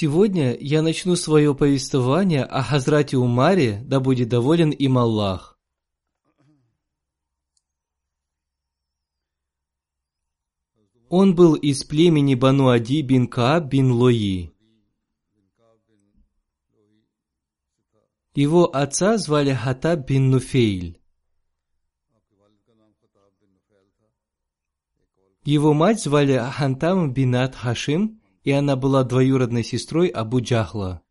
Сегодня я начну свое повествование о Хазрате Умаре, да будет доволен им Аллах. Он был из племени Бану Ади бин Кааб бин Лои. Его отца звали Хатаб бин Нуфейль. Его мать звали Хантам бинат Хашим, и она была двоюродной сестрой Абу Джахла.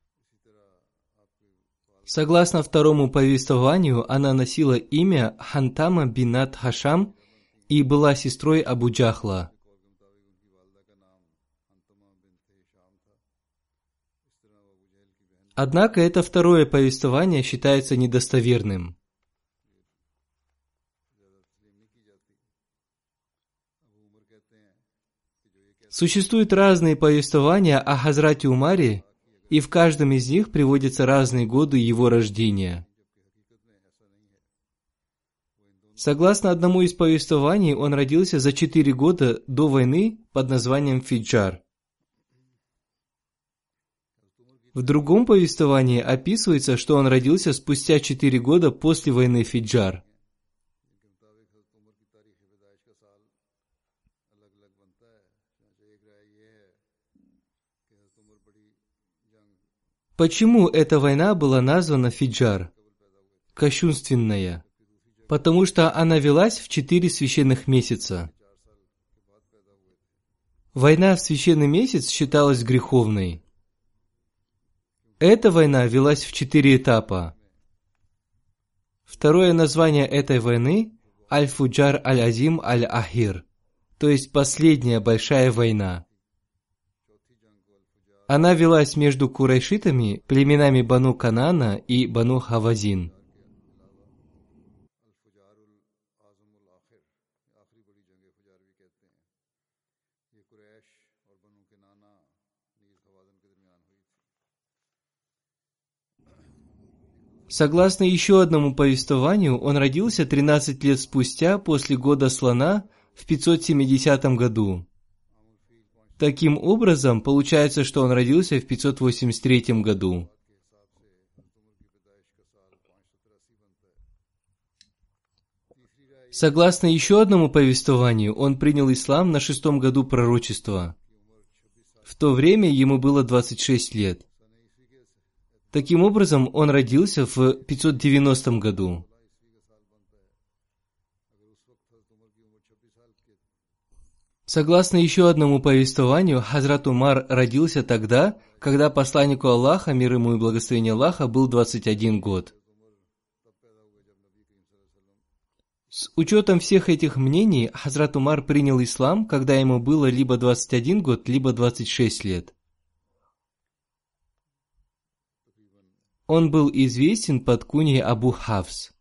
Согласно второму повествованию, она носила имя Хантама бинат Хашам и была сестрой Абу Джахла. Однако это второе повествование считается недостоверным. Существуют разные повествования о Хазрате Умаре, и в каждом из них приводятся разные годы его рождения. Согласно одному из повествований, он родился за четыре года до войны под названием Фиджар. В другом повествовании описывается, что он родился спустя четыре года после войны Фиджар. Почему эта война была названа Фиджар? Кощунственная. Потому что она велась в четыре священных месяца. Война в священный месяц считалась греховной. Эта война велась в четыре этапа. Второе название этой войны – Аль-Фуджар Аль-Азим Аль-Ахир, то есть последняя большая война. Она велась между курайшитами, племенами Бану Канана и Бану Хавазин. Согласно еще одному повествованию, он родился 13 лет спустя после года слона в 570 году. Таким образом, получается, что он родился в 583 году. Согласно еще одному повествованию, он принял ислам на шестом году пророчества. В то время ему было 26 лет. Таким образом, он родился в 590 году. Согласно еще одному повествованию, Хазрат Умар родился тогда, когда посланнику Аллаха, мир ему и благословение Аллаха, был 21 год. С учетом всех этих мнений, Хазрат Умар принял ислам, когда ему было либо 21 год, либо 26 лет. Он был известен под куней Абу Хавс.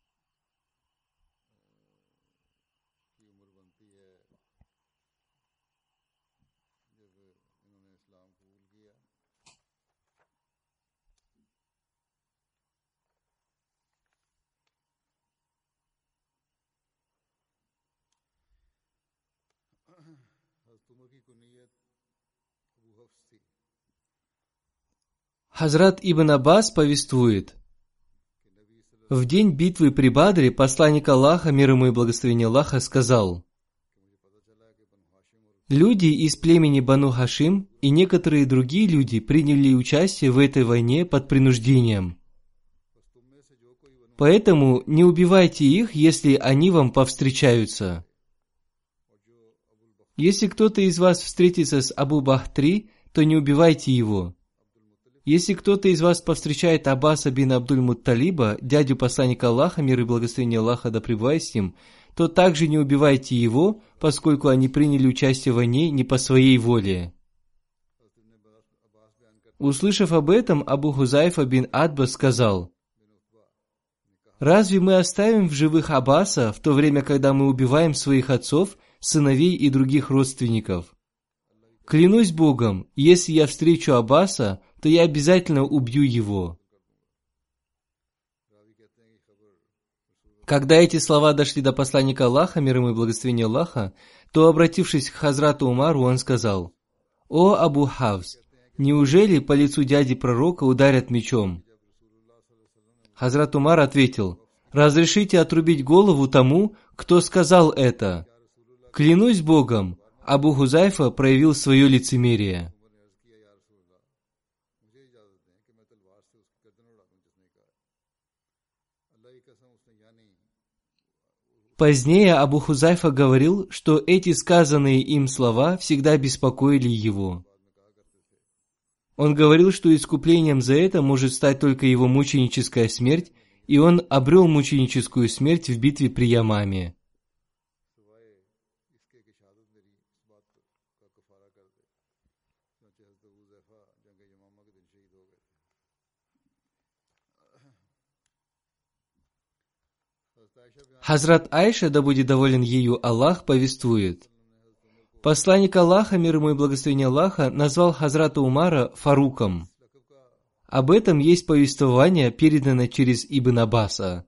Хазрат Ибн Аббас повествует, в день битвы при Бадре посланник Аллаха, мир ему и благословение Аллаха, сказал, Люди из племени Бану Хашим и некоторые другие люди приняли участие в этой войне под принуждением. Поэтому не убивайте их, если они вам повстречаются. Если кто-то из вас встретится с Абу Бахтри, то не убивайте его. Если кто-то из вас повстречает Аббаса бин Абдуль Мутталиба, дядю посланника Аллаха, мир и благословение Аллаха да пребывает с ним, то также не убивайте его, поскольку они приняли участие в войне не по своей воле. Услышав об этом, Абу Хузайфа бин Адба сказал, «Разве мы оставим в живых Аббаса в то время, когда мы убиваем своих отцов, сыновей и других родственников? Клянусь Богом, если я встречу Аббаса, то я обязательно убью его. Когда эти слова дошли до посланника Аллаха, мир ему и благословение Аллаха, то, обратившись к Хазрату Умару, он сказал, «О Абу Хавс, неужели по лицу дяди пророка ударят мечом?» Хазрат Умар ответил, «Разрешите отрубить голову тому, кто сказал это. Клянусь Богом, Абу Хузайфа проявил свое лицемерие». Позднее Абу Хузайфа говорил, что эти сказанные им слова всегда беспокоили его. Он говорил, что искуплением за это может стать только его мученическая смерть, и он обрел мученическую смерть в битве при Ямаме. Хазрат Айша, да будет доволен ею Аллах, повествует. Посланник Аллаха, мир ему и благословение Аллаха, назвал Хазрата Умара Фаруком. Об этом есть повествование, переданное через Ибн Аббаса.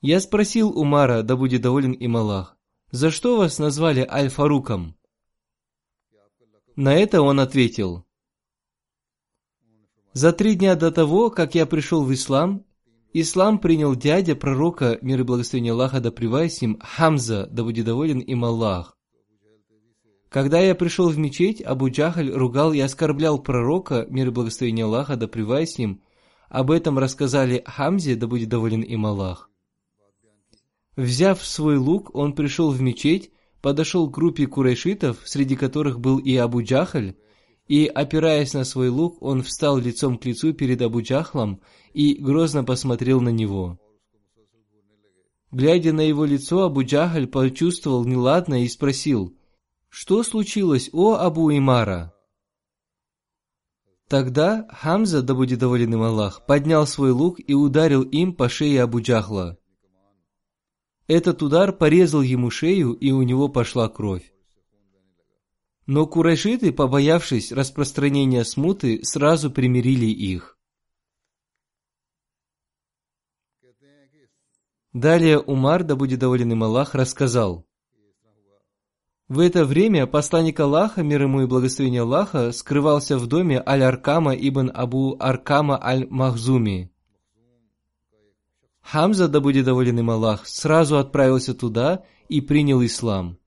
Я спросил Умара, да будет доволен им Аллах, за что вас назвали Аль-Фаруком? На это он ответил, за три дня до того, как я пришел в ислам, Ислам принял дядя пророка, мир и благословение Аллаха да с ним, Хамза, да будет доволен им Аллах. Когда я пришел в мечеть, Абу Джахаль ругал и оскорблял пророка, мир и благословение Аллаха да с ним. Об этом рассказали Хамзе, да будет доволен им Аллах. Взяв свой лук, он пришел в мечеть, подошел к группе курайшитов, среди которых был и Абу Джахаль, и, опираясь на свой лук, он встал лицом к лицу перед Абу Джахлом и грозно посмотрел на него. Глядя на его лицо, Абу Джахаль почувствовал неладное и спросил, «Что случилось, о Абу Имара?» Тогда Хамза, да будет доволен им Аллах, поднял свой лук и ударил им по шее Абу Джахла. Этот удар порезал ему шею, и у него пошла кровь. Но курайшиты, побоявшись распространения смуты, сразу примирили их. Далее Умар, да будет доволен им Аллах, рассказал. В это время посланник Аллаха, мир ему и благословение Аллаха, скрывался в доме Аль-Аркама ибн Абу Аркама Аль-Махзуми. Хамза, да будет доволен им Аллах, сразу отправился туда и принял ислам.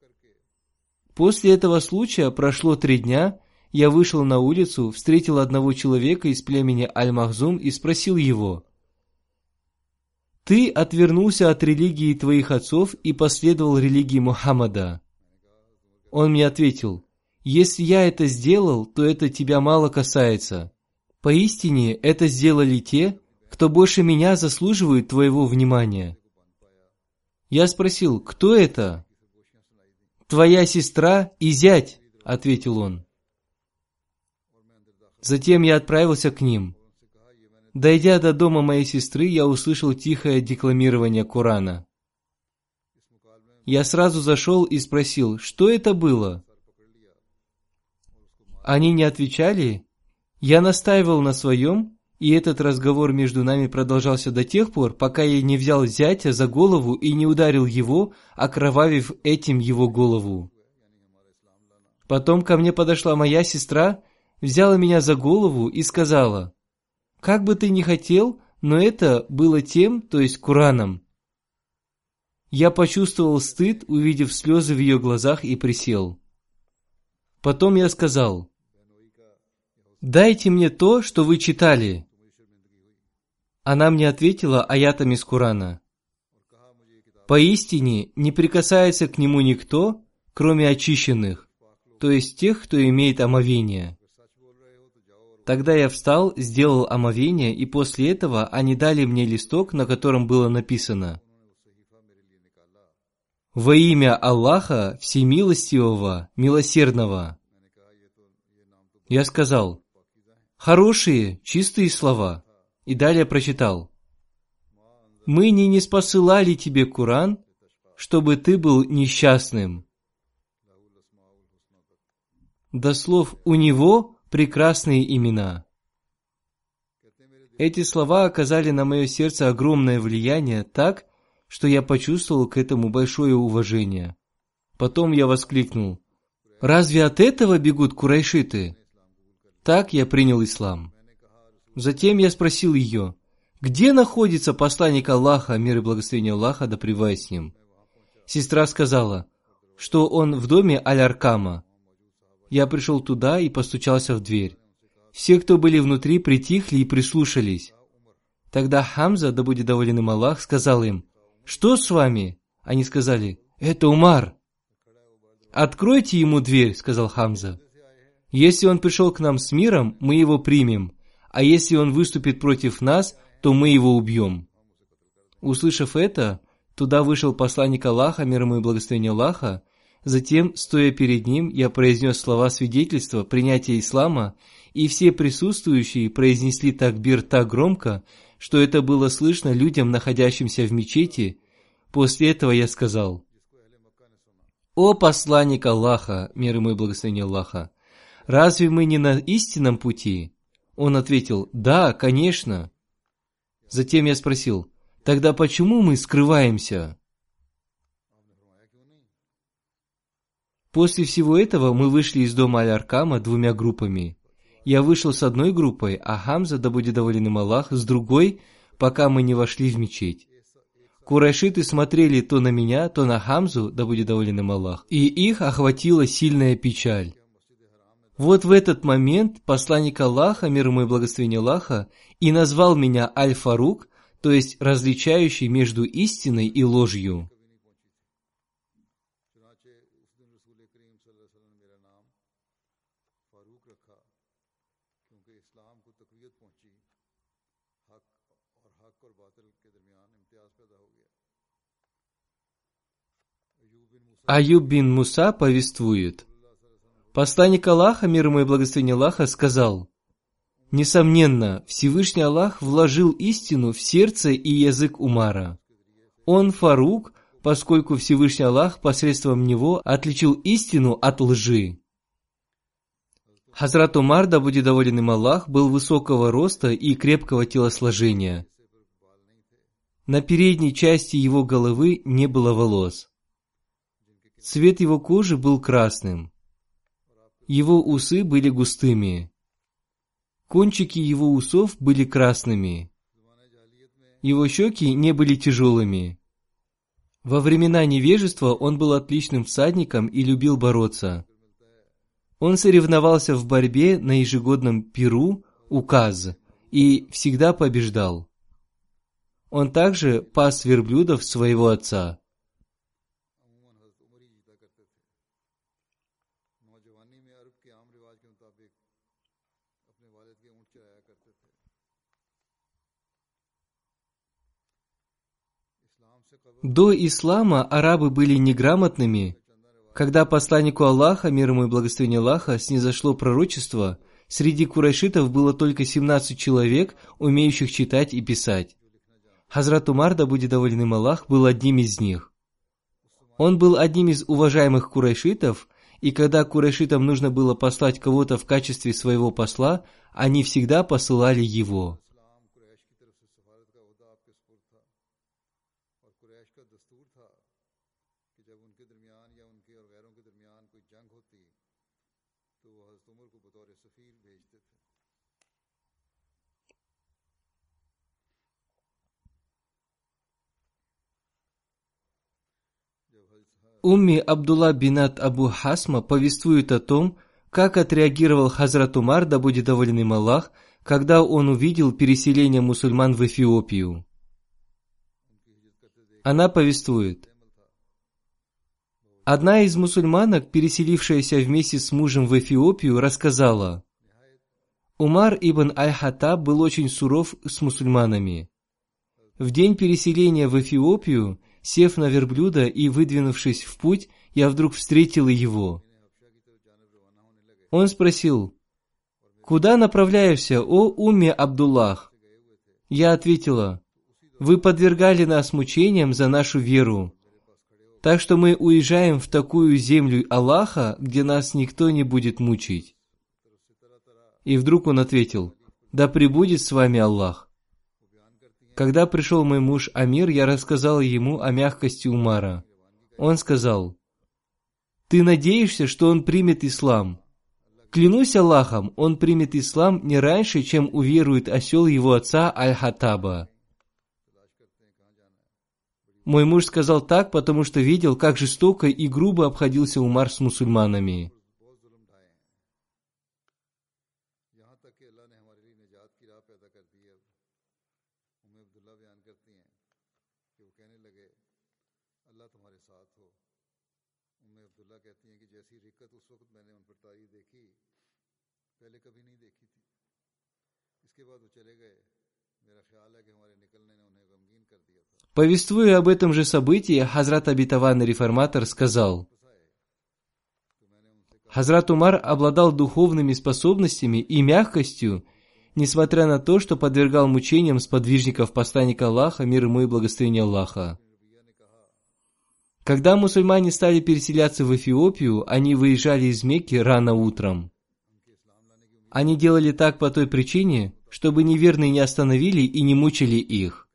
После этого случая прошло три дня, я вышел на улицу, встретил одного человека из племени Аль-Махзум и спросил его, «Ты отвернулся от религии твоих отцов и последовал религии Мухаммада?» Он мне ответил, «Если я это сделал, то это тебя мало касается. Поистине это сделали те, кто больше меня заслуживают твоего внимания». Я спросил, кто это? Твоя сестра и зять», — ответил он. Затем я отправился к ним. Дойдя до дома моей сестры, я услышал тихое декламирование Корана. Я сразу зашел и спросил, что это было? Они не отвечали. Я настаивал на своем, И этот разговор между нами продолжался до тех пор, пока я не взял зятя за голову и не ударил его, окровавив этим его голову. Потом ко мне подошла моя сестра, взяла меня за голову и сказала, «Как бы ты ни хотел, но это было тем, то есть Кураном». Я почувствовал стыд, увидев слезы в ее глазах и присел. Потом я сказал, «Дайте мне то, что вы читали». Она мне ответила аятами из Курана. Поистине не прикасается к нему никто, кроме очищенных, то есть тех, кто имеет омовение. Тогда я встал, сделал омовение, и после этого они дали мне листок, на котором было написано «Во имя Аллаха Всемилостивого, Милосердного». Я сказал «Хорошие, чистые слова» и далее прочитал. «Мы не не спосылали тебе Куран, чтобы ты был несчастным». До слов «у него прекрасные имена». Эти слова оказали на мое сердце огромное влияние так, что я почувствовал к этому большое уважение. Потом я воскликнул, «Разве от этого бегут курайшиты?» Так я принял ислам. Затем я спросил ее, где находится посланник Аллаха, мир и благословение Аллаха, да с ним? Сестра сказала, что он в доме Аль-Аркама. Я пришел туда и постучался в дверь. Все, кто были внутри, притихли и прислушались. Тогда Хамза, да будет доволен им Аллах, сказал им, «Что с вами?» Они сказали, «Это Умар». «Откройте ему дверь», сказал Хамза. «Если он пришел к нам с миром, мы его примем, а если он выступит против нас, то мы его убьем». Услышав это, туда вышел посланник Аллаха, мир ему и благословение Аллаха. Затем, стоя перед ним, я произнес слова свидетельства принятия ислама, и все присутствующие произнесли такбир так громко, что это было слышно людям, находящимся в мечети. После этого я сказал, «О посланник Аллаха, мир ему и благословение Аллаха, разве мы не на истинном пути?» Он ответил, да, конечно. Затем я спросил, тогда почему мы скрываемся? После всего этого мы вышли из дома Аль-Аркама двумя группами. Я вышел с одной группой, а Хамза, да будет доволен им Аллах, с другой, пока мы не вошли в мечеть. Курайшиты смотрели то на меня, то на Хамзу, да будет доволен им Аллах, и их охватила сильная печаль. Вот в этот момент посланник Аллаха, мир ему и благословение Аллаха, и назвал меня Аль-Фарук, то есть различающий между истиной и ложью. Аюб бин Муса повествует – Посланник Аллаха, мир ему и благословение Аллаха, сказал, Несомненно, Всевышний Аллах вложил истину в сердце и язык Умара. Он Фарук, поскольку Всевышний Аллах посредством него отличил истину от лжи. Хазрат Умар, да будет доволен им Аллах, был высокого роста и крепкого телосложения. На передней части его головы не было волос. Цвет его кожи был красным. Его усы были густыми. Кончики его усов были красными. Его щеки не были тяжелыми. Во времена невежества он был отличным всадником и любил бороться. Он соревновался в борьбе на ежегодном Перу, Указ, и всегда побеждал. Он также пас верблюдов своего отца. До ислама арабы были неграмотными. Когда посланнику Аллаха, мир ему и благословение Аллаха, снизошло пророчество, среди курайшитов было только 17 человек, умеющих читать и писать. Хазрат Умар, да будет доволен им Аллах, был одним из них. Он был одним из уважаемых курайшитов, и когда курайшитам нужно было послать кого-то в качестве своего посла, они всегда посылали его. Умми Абдулла бинат Абу Хасма повествует о том, как отреагировал Хазрат Умар, да будет доволен им Аллах, когда он увидел переселение мусульман в Эфиопию. Она повествует. Одна из мусульманок, переселившаяся вместе с мужем в Эфиопию, рассказала, Умар ибн Аль-Хата был очень суров с мусульманами. В день переселения в Эфиопию, сев на верблюда и выдвинувшись в путь, я вдруг встретила его. Он спросил, «Куда направляешься, о Умме Абдуллах?» Я ответила, «Вы подвергали нас мучениям за нашу веру, так что мы уезжаем в такую землю Аллаха, где нас никто не будет мучить». И вдруг он ответил, «Да пребудет с вами Аллах». Когда пришел мой муж Амир, я рассказал ему о мягкости Умара. Он сказал, «Ты надеешься, что он примет ислам?» Клянусь Аллахом, он примет ислам не раньше, чем уверует осел его отца Аль-Хатаба. Мой муж сказал так, потому что видел, как жестоко и грубо обходился Умар с мусульманами. Повествуя об этом же событии, Хазрат Абитаван Реформатор сказал, Хазрат Умар обладал духовными способностями и мягкостью, несмотря на то, что подвергал мучениям сподвижников посланника Аллаха, мир ему и благословение Аллаха. Когда мусульмане стали переселяться в Эфиопию, они выезжали из Мекки рано утром. Они делали так по той причине, чтобы неверные не остановили и не мучили их.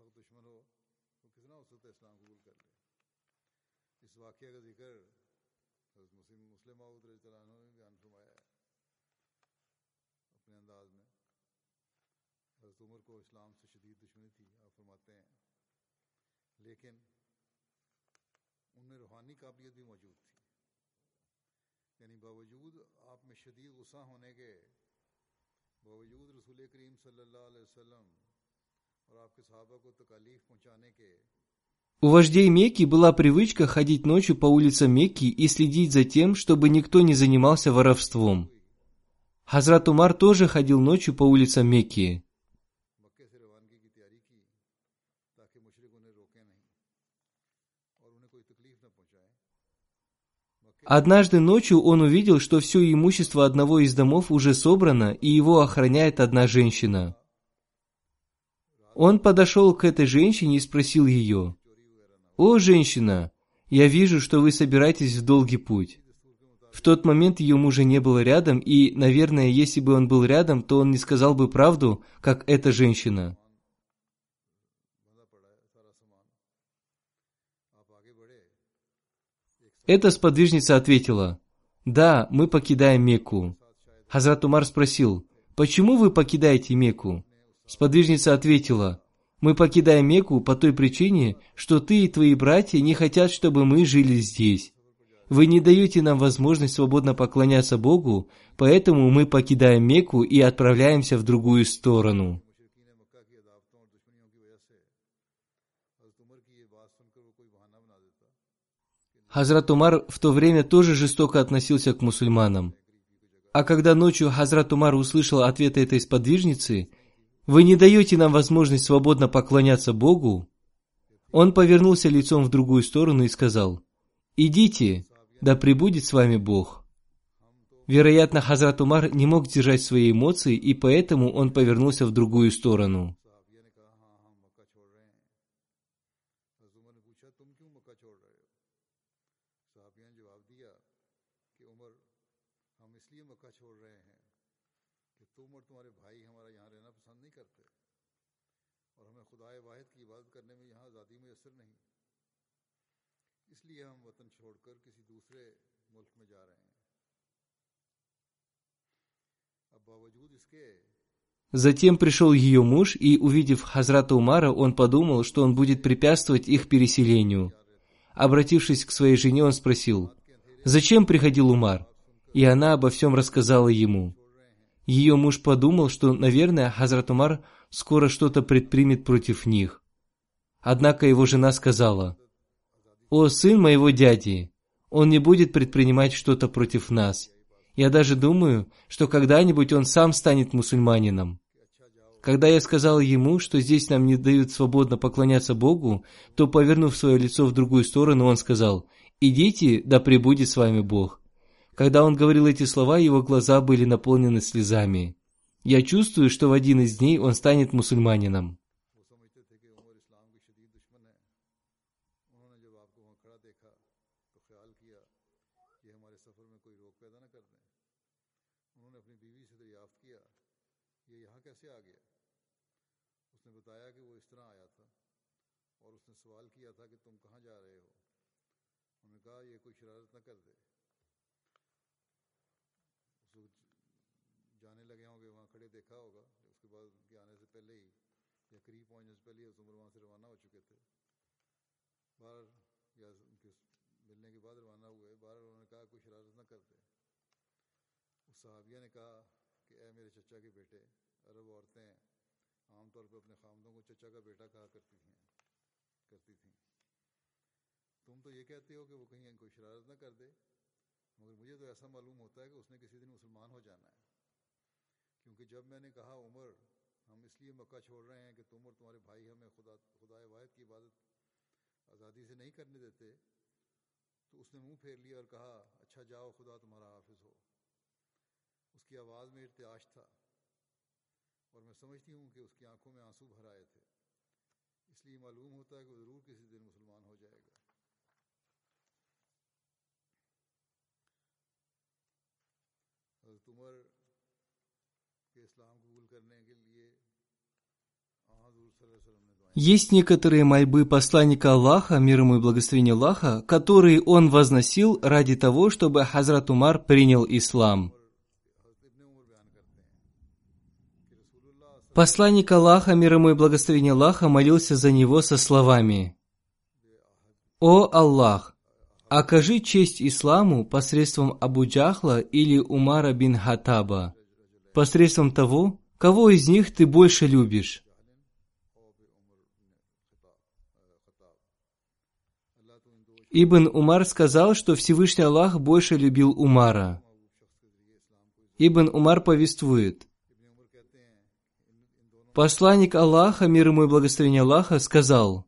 سخت دشمن ہو وہ کتنا اس ہو اسلام قبول کر لے؟ اس واقعہ کا ذکر حضرت مسلم مسلم رضی اللہ عنہ نے بیان فرمایا ہے، اپنے انداز میں۔ حضرت عمر کو اسلام سے شدید دشمنی تھی، آپ فرماتے ہیں۔ لیکن ان میں روحانی قابلیت بھی موجود تھی۔ یعنی باوجود آپ میں شدید غصہ ہونے کے باوجود رسول کریم صلی اللہ علیہ وسلم У вождей Мекки была привычка ходить ночью по улицам Мекки и следить за тем, чтобы никто не занимался воровством. Хазрат Умар тоже ходил ночью по улицам Мекки. Однажды ночью он увидел, что все имущество одного из домов уже собрано, и его охраняет одна женщина – он подошел к этой женщине и спросил ее, «О, женщина, я вижу, что вы собираетесь в долгий путь». В тот момент ее мужа не было рядом, и, наверное, если бы он был рядом, то он не сказал бы правду, как эта женщина. Эта сподвижница ответила, «Да, мы покидаем Мекку». Хазрат Умар спросил, «Почему вы покидаете Мекку?» Сподвижница ответила, «Мы покидаем Мекку по той причине, что ты и твои братья не хотят, чтобы мы жили здесь. Вы не даете нам возможность свободно поклоняться Богу, поэтому мы покидаем Мекку и отправляемся в другую сторону». Хазрат Умар в то время тоже жестоко относился к мусульманам. А когда ночью Хазрат Умар услышал ответ этой сподвижницы, «Вы не даете нам возможность свободно поклоняться Богу», он повернулся лицом в другую сторону и сказал, «Идите, да пребудет с вами Бог». Вероятно, Хазрат Умар не мог держать свои эмоции, и поэтому он повернулся в другую сторону. Затем пришел ее муж, и, увидев Хазрата Умара, он подумал, что он будет препятствовать их переселению. Обратившись к своей жене, он спросил, «Зачем приходил Умар?» И она обо всем рассказала ему. Ее муж подумал, что, наверное, Хазрат Умар скоро что-то предпримет против них. Однако его жена сказала, «О, сын моего дяди, он не будет предпринимать что-то против нас. Я даже думаю, что когда-нибудь он сам станет мусульманином. Когда я сказал ему, что здесь нам не дают свободно поклоняться Богу, то, повернув свое лицо в другую сторону, он сказал, «Идите, да пребудет с вами Бог». Когда он говорил эти слова, его глаза были наполнены слезами. Я чувствую, что в один из дней он станет мусульманином. دیکھا ہوگا، اس کے بعد ان کے آنے سے پہلے ہی، یا قریب پہنچنے سے پہلے ہی عمر وہاں سے روانہ ہو چکے تھے۔ باہر یا ان کے ملنے کے بعد روانہ ہوئے باہر انہوں نے کہا کوئی شرارت نہ کرتے۔ اس صحابیہ نے کہا کہ اے میرے چچا کے بیٹے، عرب عورتیں عام طور پہ اپنے خامدوں کو چچا کا بیٹا کہا کرتی تھیں کرتی تھیں۔ تم تو یہ کہتے ہو کہ وہ کہیں کوئی شرارت نہ کر دے، مگر مجھے تو ایسا معلوم ہوتا ہے کہ اس نے کسی دن مسلمان ہو جانا ہے۔ کیونکہ جب میں نے کہا، عمر، ہم اس لیے مکہ چھوڑ رہے ہیں کہ تم اور تمہارے بھائی ہمیں خدا خدا واحد کی عبادت آزادی سے نہیں کرنے دیتے، تو اس نے منہ پھیر لیا اور کہا اچھا جاؤ، خدا تمہارا حافظ ہو۔ اس کی آواز میں ارتعاش تھا اور میں سمجھتی ہوں کہ اس کی آنکھوں میں آنسو بھر آئے تھے۔ اس لیے معلوم ہوتا ہے کہ وہ ضرور کسی دن مسلمان ہو جائے گا۔ حضرت عمر Есть некоторые мольбы посланника Аллаха, мир ему и благословение Аллаха, которые он возносил ради того, чтобы Хазрат Умар принял ислам. Посланник Аллаха, мир ему и благословение Аллаха, молился за него со словами «О Аллах, окажи честь исламу посредством Абу Джахла или Умара бин Хатаба» посредством того, кого из них ты больше любишь». Ибн Умар сказал, что Всевышний Аллах больше любил Умара. Ибн Умар повествует, Посланник Аллаха, мир ему и благословение Аллаха, сказал,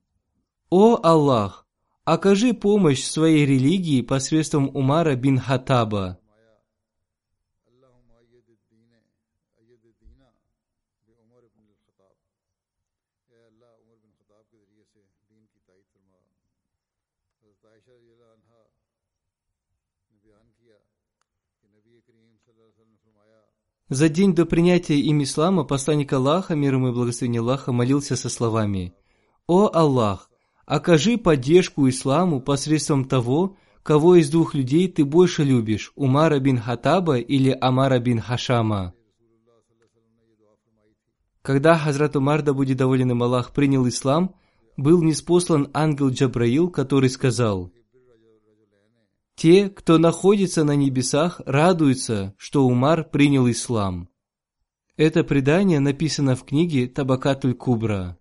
«О Аллах, окажи помощь своей религии посредством Умара бин Хатаба». За день до принятия им ислама посланник Аллаха, мир ему и благословение Аллаха, молился со словами «О Аллах, окажи поддержку исламу посредством того, кого из двух людей ты больше любишь, Умара бин Хатаба или Амара бин Хашама». Когда Хазрат Умар, да будет доволен им Аллах, принял ислам, был ниспослан ангел Джабраил, который сказал «Те, кто находится на небесах, радуются, что Умар принял ислам». Это предание написано в книге Табакатуль Кубра.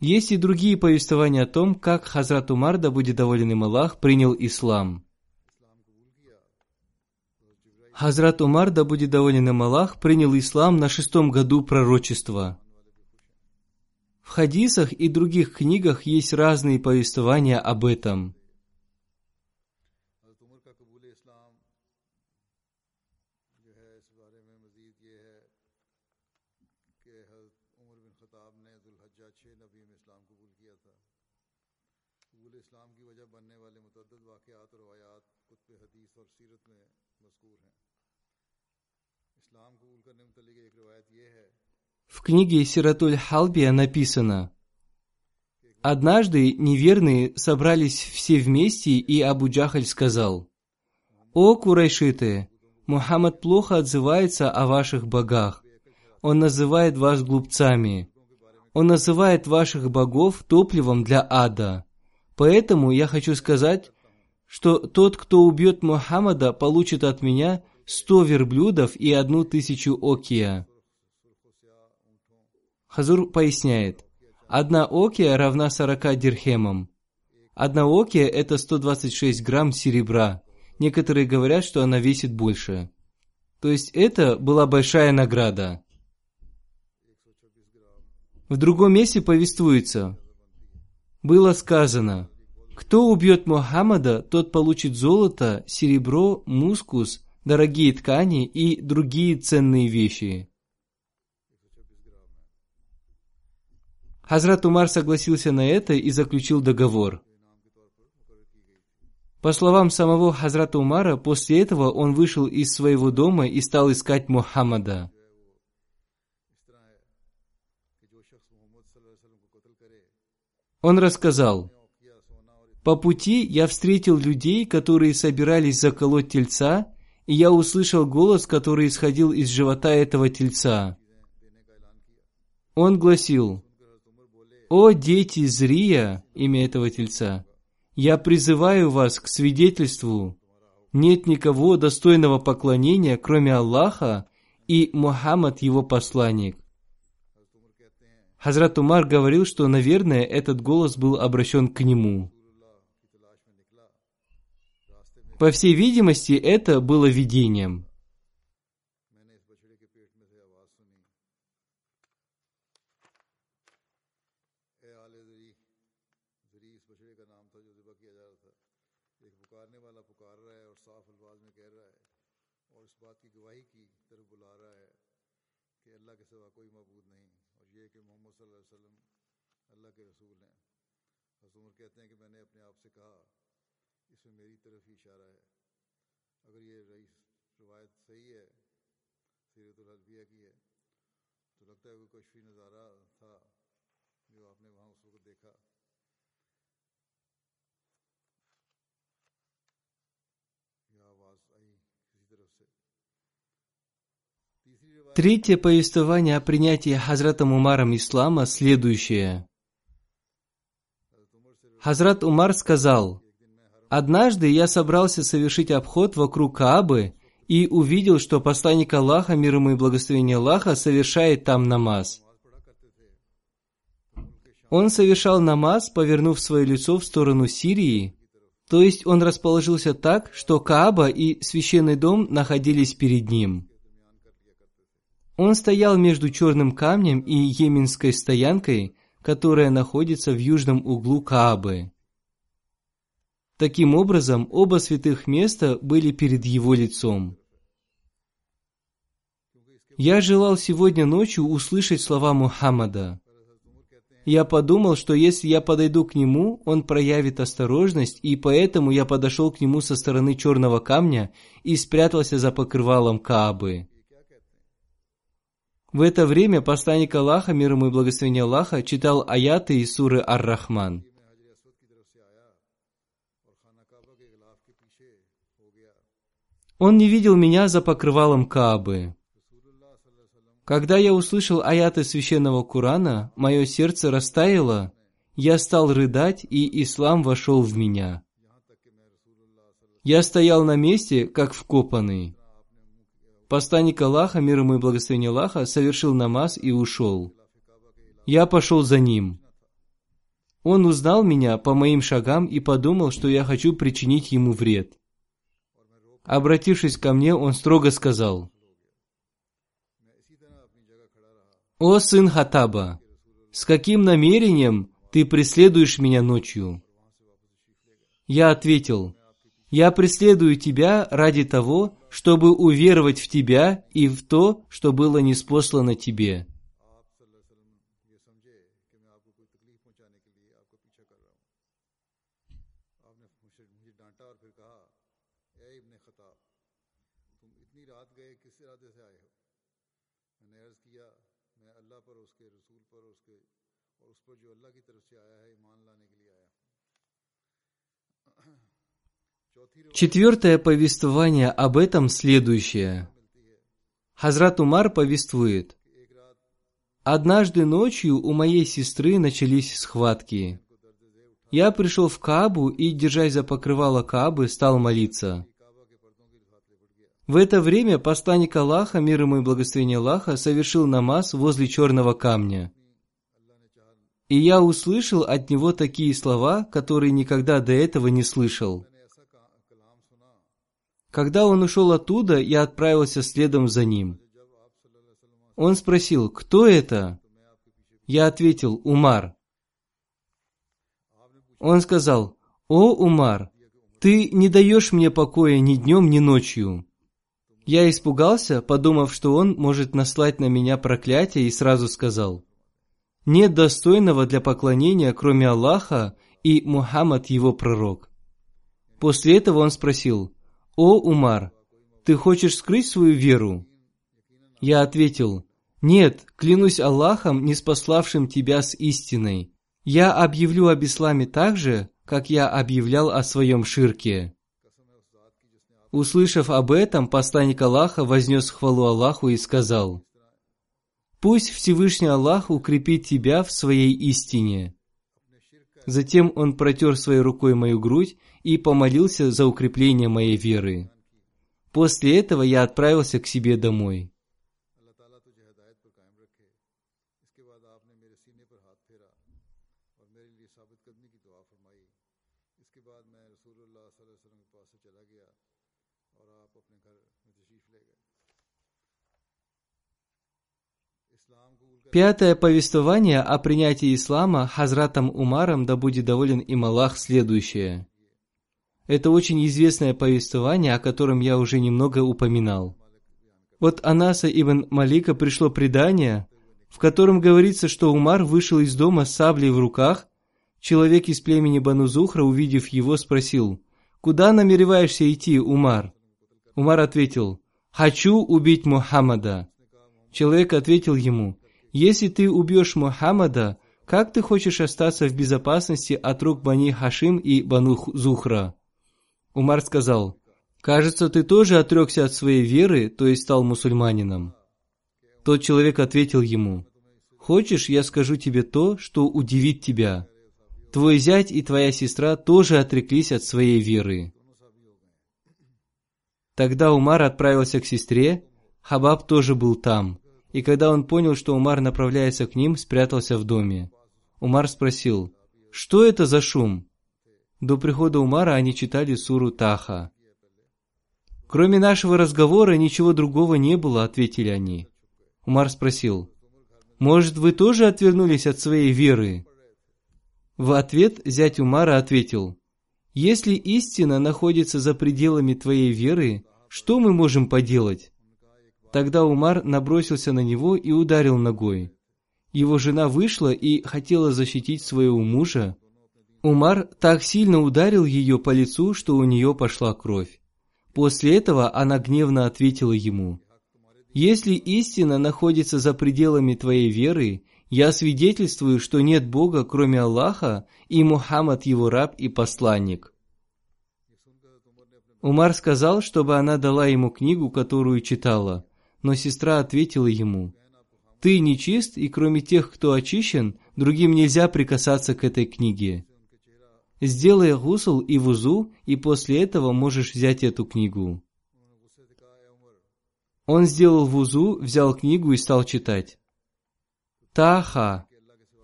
Есть и другие повествования о том, как Хазрат Умар, да будет доволен им Аллах, принял ислам. Хазрат Умар, да будет доволен им Аллах, принял ислам на шестом году пророчества. В хадисах и других книгах есть разные повествования об этом – В книге Сиратуль Халбия написано Однажды неверные собрались все вместе, и Абу Джахаль сказал, «О, курайшиты, Мухаммад плохо отзывается о ваших богах. Он называет вас глупцами. Он называет ваших богов топливом для ада. Поэтому я хочу сказать, что тот, кто убьет Мухаммада, получит от меня сто верблюдов и одну тысячу окия». Хазур поясняет, одна окия равна 40 дирхемам. Одна окия – это 126 грамм серебра. Некоторые говорят, что она весит больше. То есть это была большая награда. В другом месте повествуется, было сказано, кто убьет Мухаммада, тот получит золото, серебро, мускус, дорогие ткани и другие ценные вещи. Хазрат Умар согласился на это и заключил договор. По словам самого Хазрата Умара, после этого он вышел из своего дома и стал искать Мухаммада. Он рассказал, «По пути я встретил людей, которые собирались заколоть тельца, и я услышал голос, который исходил из живота этого тельца. Он гласил, «О дети Зрия, имя этого тельца, я призываю вас к свидетельству. Нет никого достойного поклонения, кроме Аллаха, и Мухаммад его посланник». Хазрат Умар говорил, что, наверное, этот голос был обращен к нему. По всей видимости, это было видением. Третье повествование о принятии Хазратом Умаром ислама следующее. Хазрат Умар сказал, «Однажды я собрался совершить обход вокруг Каабы и увидел, что посланник Аллаха, мир ему и благословение Аллаха, совершает там намаз. Он совершал намаз, повернув свое лицо в сторону Сирии, то есть он расположился так, что Кааба и священный дом находились перед ним. Он стоял между черным камнем и йеменской стоянкой, которая находится в южном углу Каабы. Таким образом, оба святых места были перед его лицом. Я желал сегодня ночью услышать слова Мухаммада. Я подумал, что если я подойду к нему, он проявит осторожность, и поэтому я подошел к нему со стороны черного камня и спрятался за покрывалом Каабы. В это время посланник Аллаха, мир ему и благословение Аллаха, читал аяты из суры Ар-Рахман. Он не видел меня за покрывалом Каабы. Когда я услышал аяты священного Корана, мое сердце растаяло, я стал рыдать, и ислам вошел в меня. Я стоял на месте, как вкопанный. Посланник Аллаха, мир ему и благословение Аллаха, совершил намаз и ушел. Я пошел за ним. Он узнал меня по моим шагам и подумал, что я хочу причинить ему вред. Обратившись ко мне, он строго сказал, «О сын Хатаба, с каким намерением ты преследуешь меня ночью?» Я ответил, «Я преследую тебя ради того, чтобы уверовать в тебя и в то, что было неспослано тебе». Четвертое повествование об этом следующее. Хазрат Умар повествует. Однажды ночью у моей сестры начались схватки. Я пришел в Кабу и, держась за покрывало Кабы, стал молиться. В это время посланник Аллаха, мир ему и благословение Аллаха, совершил намаз возле черного камня. И я услышал от него такие слова, которые никогда до этого не слышал. Когда он ушел оттуда, я отправился следом за ним. Он спросил, кто это? Я ответил, Умар. Он сказал, «О, Умар, ты не даешь мне покоя ни днем, ни ночью». Я испугался, подумав, что он может наслать на меня проклятие, и сразу сказал, «Нет достойного для поклонения, кроме Аллаха и Мухаммад его пророк». После этого он спросил, «О, Умар, ты хочешь скрыть свою веру?» Я ответил, «Нет, клянусь Аллахом, не спаславшим тебя с истиной. Я объявлю об исламе так же, как я объявлял о своем ширке». Услышав об этом, посланник Аллаха вознес хвалу Аллаху и сказал, «Пусть Всевышний Аллах укрепит тебя в своей истине». Затем он протер своей рукой мою грудь и помолился за укрепление моей веры. После этого я отправился к себе домой. Пятое повествование о принятии ислама Хазратом Умаром, да будет доволен им Аллах, следующее. Это очень известное повествование, о котором я уже немного упоминал. Вот Анаса ибн Малика пришло предание, в котором говорится, что Умар вышел из дома с саблей в руках. Человек из племени Банузухра, увидев его, спросил, «Куда намереваешься идти, Умар?» Умар ответил, «Хочу убить Мухаммада». Человек ответил ему, «Если ты убьешь Мухаммада, как ты хочешь остаться в безопасности от рук Бани Хашим и Бану Зухра?» Умар сказал, «Кажется, ты тоже отрекся от своей веры, то есть стал мусульманином». Тот человек ответил ему, «Хочешь, я скажу тебе то, что удивит тебя? Твой зять и твоя сестра тоже отреклись от своей веры». Тогда Умар отправился к сестре, Хабаб тоже был там, и когда он понял, что Умар направляется к ним, спрятался в доме. Умар спросил, «Что это за шум?» До прихода Умара они читали суру Таха. «Кроме нашего разговора ничего другого не было», — ответили они. Умар спросил, «Может, вы тоже отвернулись от своей веры?» В ответ зять Умара ответил, «Если истина находится за пределами твоей веры, что мы можем поделать?» Тогда Умар набросился на него и ударил ногой. Его жена вышла и хотела защитить своего мужа, Умар так сильно ударил ее по лицу, что у нее пошла кровь. После этого она гневно ответила ему, «Если истина находится за пределами твоей веры, я свидетельствую, что нет Бога, кроме Аллаха, и Мухаммад его раб и посланник». Умар сказал, чтобы она дала ему книгу, которую читала, но сестра ответила ему, «Ты нечист, и кроме тех, кто очищен, другим нельзя прикасаться к этой книге. Сделай гусл и вузу, и после этого можешь взять эту книгу. Он сделал вузу, взял книгу и стал читать. Таха.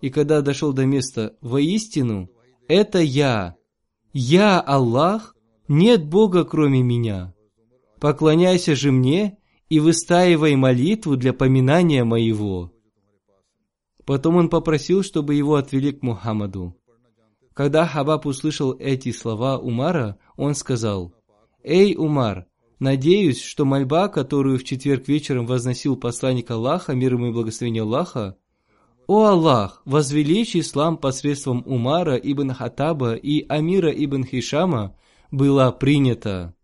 И когда дошел до места «Воистину, это я, я Аллах, нет Бога кроме меня». Поклоняйся же мне и выстаивай молитву для поминания моего». Потом он попросил, чтобы его отвели к Мухаммаду. Когда Хабаб услышал эти слова Умара, он сказал, «Эй, Умар, надеюсь, что мольба, которую в четверг вечером возносил посланник Аллаха, мир ему и благословение Аллаха, «О Аллах, возвеличь ислам посредством Умара ибн Хатаба и Амира ибн Хишама была принята».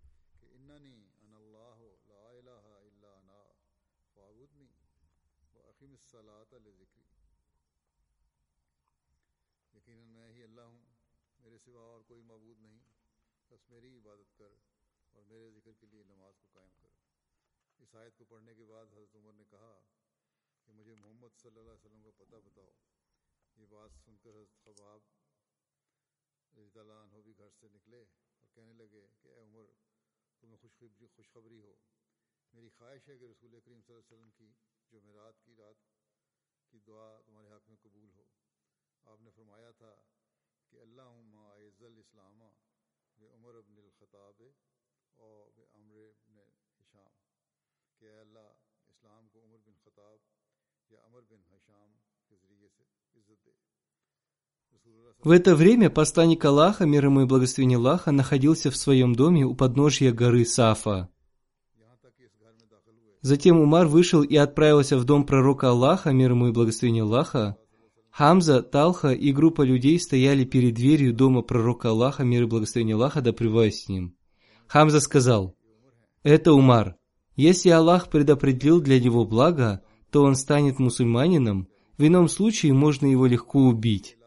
В это время посланник Аллаха, мир ему и благословение Аллаха, находился в своем доме у подножья горы Сафа. Затем Умар вышел и отправился в дом пророка Аллаха, мир ему и благословение Аллаха. Хамза, Талха и группа людей стояли перед дверью дома пророка Аллаха, мир и благословение Аллаха, да с ним. Хамза сказал, «Это Умар. Если Аллах предопределил для него благо, то он станет мусульманином, в ином случае можно его легко убить».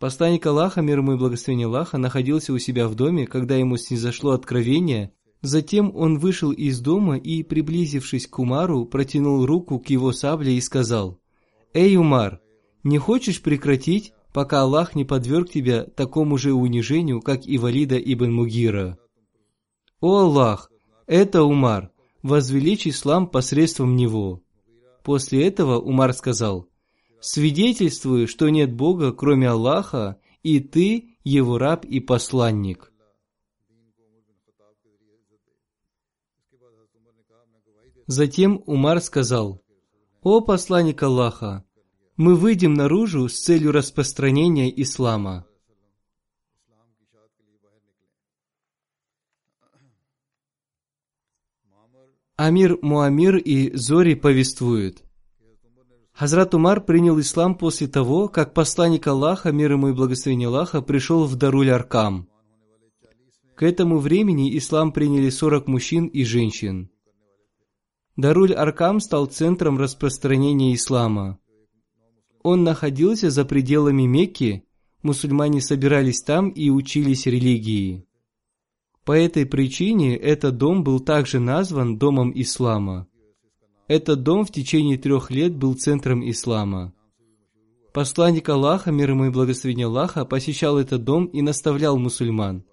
Посланник Аллаха, мир ему и благословение Аллаха, находился у себя в доме, когда ему снизошло откровение. Затем он вышел из дома и, приблизившись к Умару, протянул руку к его сабле и сказал, «Эй, Умар, не хочешь прекратить, пока Аллах не подверг тебя такому же унижению, как и Валида ибн Мугира?» «О Аллах, это Умар, возвеличь ислам посредством него». После этого Умар сказал, свидетельствую, что нет Бога, кроме Аллаха, и ты его раб и посланник. Затем Умар сказал, «О посланник Аллаха, мы выйдем наружу с целью распространения ислама». Амир Муамир и Зори повествуют. Хазрат Умар принял ислам после того, как посланник Аллаха, мир ему и благословение Аллаха, пришел в Даруль Аркам. К этому времени ислам приняли 40 мужчин и женщин. Даруль Аркам стал центром распространения ислама. Он находился за пределами Мекки, мусульмане собирались там и учились религии. По этой причине этот дом был также назван Домом Ислама. Этот дом в течение трех лет был центром ислама. Посланник Аллаха, мир ему и благословение Аллаха, посещал этот дом и наставлял мусульман.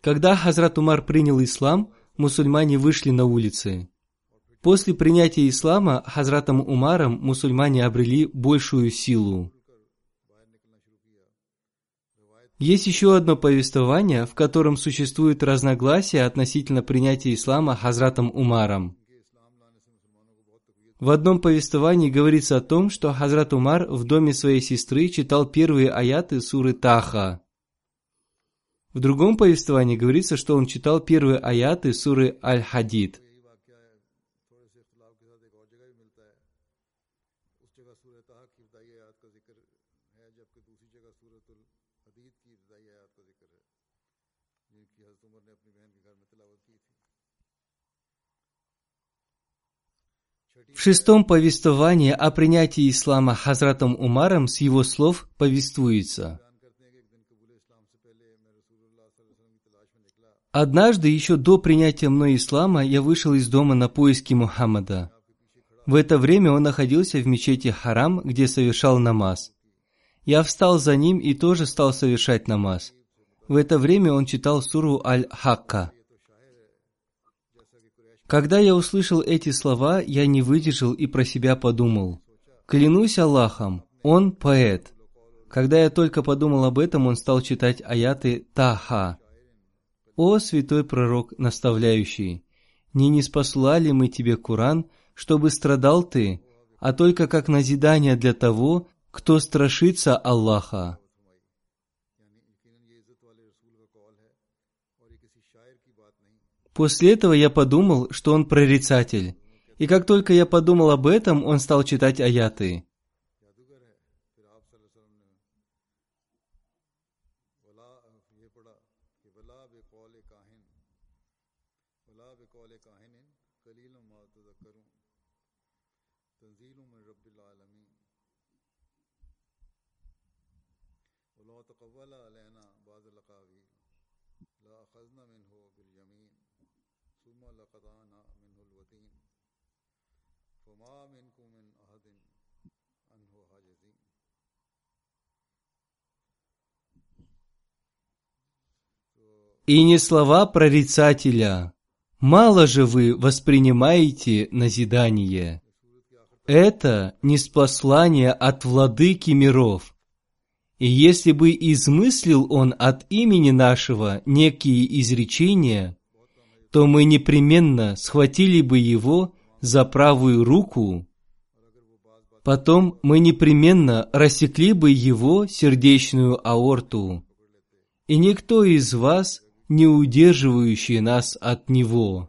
Когда Хазрат Умар принял ислам, мусульмане вышли на улицы. После принятия ислама Хазратом Умаром мусульмане обрели большую силу. Есть еще одно повествование, в котором существует разногласие относительно принятия ислама Хазратом Умаром. В одном повествовании говорится о том, что Хазрат Умар в доме своей сестры читал первые аяты суры Таха. В другом повествовании говорится, что он читал первые аяты суры Аль-Хадид. Шестом повествовании о принятии ислама Хазратом Умаром с его слов повествуется. Однажды, еще до принятия мной ислама, я вышел из дома на поиски Мухаммада. В это время он находился в мечети Харам, где совершал намаз. Я встал за ним и тоже стал совершать намаз. В это время он читал суру Аль-Хакка. Когда я услышал эти слова, я не выдержал и про себя подумал. Клянусь Аллахом, он поэт. Когда я только подумал об этом, он стал читать аяты Таха. «О, святой пророк, наставляющий, не не спаслали мы тебе Куран, чтобы страдал ты, а только как назидание для того, кто страшится Аллаха». После этого я подумал, что он прорицатель. И как только я подумал об этом, он стал читать аяты. И не слова прорицателя. Мало же вы воспринимаете назидание. Это не спаслание от владыки миров. И если бы измыслил он от имени нашего некие изречения, то мы непременно схватили бы его за правую руку, потом мы непременно рассекли бы его сердечную аорту, и никто из вас, не удерживающий нас от него,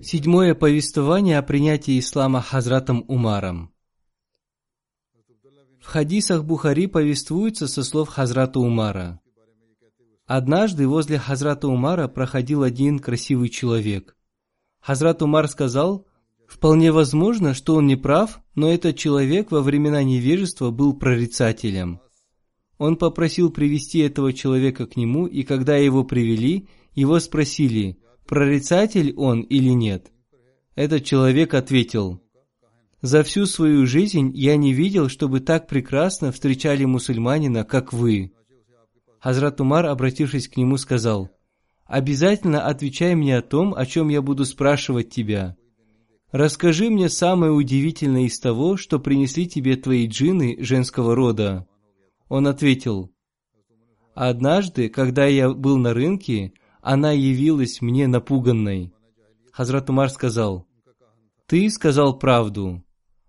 Седьмое повествование о принятии ислама Хазратом Умаром. В хадисах Бухари повествуется со слов Хазрата Умара. Однажды возле Хазрата Умара проходил один красивый человек. Хазрат Умар сказал, вполне возможно, что он не прав, но этот человек во времена невежества был прорицателем. Он попросил привести этого человека к нему, и когда его привели, его спросили, прорицатель он или нет? Этот человек ответил, «За всю свою жизнь я не видел, чтобы так прекрасно встречали мусульманина, как вы». Хазрат Умар, обратившись к нему, сказал, «Обязательно отвечай мне о том, о чем я буду спрашивать тебя. Расскажи мне самое удивительное из того, что принесли тебе твои джинны женского рода». Он ответил, «Однажды, когда я был на рынке, она явилась мне напуганной. Хазрат Умар сказал, «Ты сказал правду.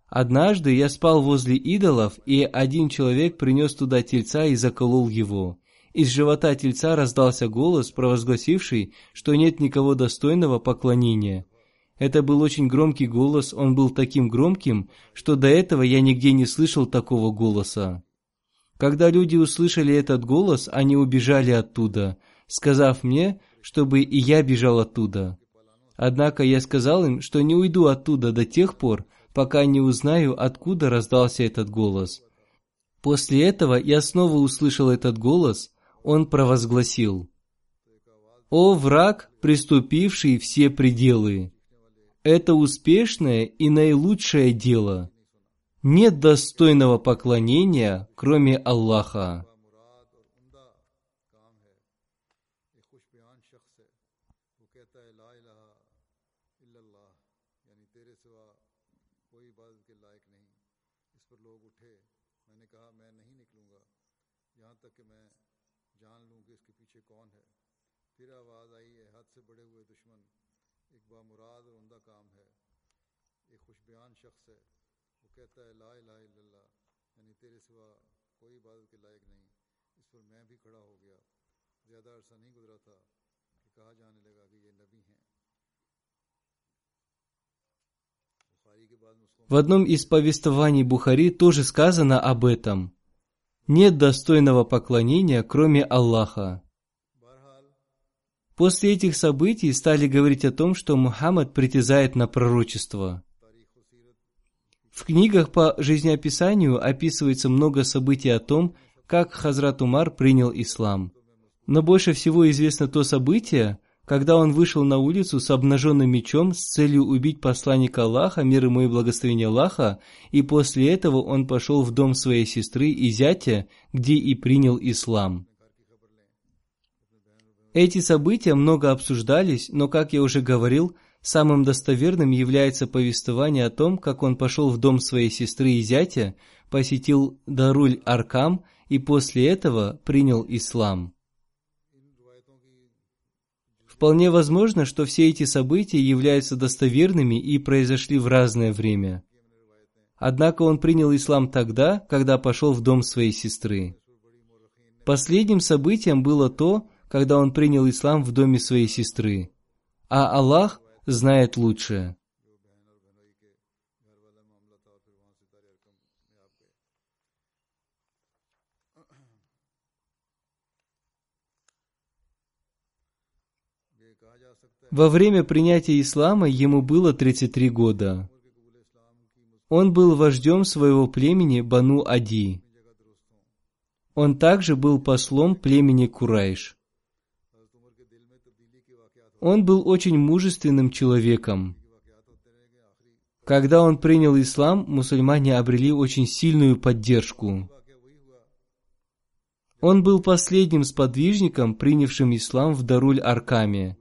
Однажды я спал возле идолов, и один человек принес туда тельца и заколол его. Из живота тельца раздался голос, провозгласивший, что нет никого достойного поклонения. Это был очень громкий голос, он был таким громким, что до этого я нигде не слышал такого голоса. Когда люди услышали этот голос, они убежали оттуда, сказав мне, чтобы и я бежал оттуда. Однако я сказал им, что не уйду оттуда до тех пор, пока не узнаю, откуда раздался этот голос. После этого я снова услышал этот голос, он провозгласил. «О враг, приступивший все пределы! Это успешное и наилучшее дело. Нет достойного поклонения, кроме Аллаха. В одном из повествований Бухари тоже сказано об этом. Нет достойного поклонения, кроме Аллаха. После этих событий стали говорить о том, что Мухаммад притязает на пророчество. В книгах по жизнеописанию описывается много событий о том, как Хазрат Умар принял ислам. Но больше всего известно то событие, когда он вышел на улицу с обнаженным мечом с целью убить посланника Аллаха, мир ему и благословение Аллаха, и после этого он пошел в дом своей сестры и зятя, где и принял ислам. Эти события много обсуждались, но, как я уже говорил, самым достоверным является повествование о том, как он пошел в дом своей сестры и зятя, посетил Даруль Аркам и после этого принял ислам. Вполне возможно, что все эти события являются достоверными и произошли в разное время. Однако он принял ислам тогда, когда пошел в дом своей сестры. Последним событием было то, когда он принял ислам в доме своей сестры. А Аллах знает лучшее. Во время принятия ислама ему было 33 года. Он был вождем своего племени Бану Ади. Он также был послом племени Курайш. Он был очень мужественным человеком. Когда он принял ислам, мусульмане обрели очень сильную поддержку. Он был последним сподвижником, принявшим ислам в Даруль-Аркаме.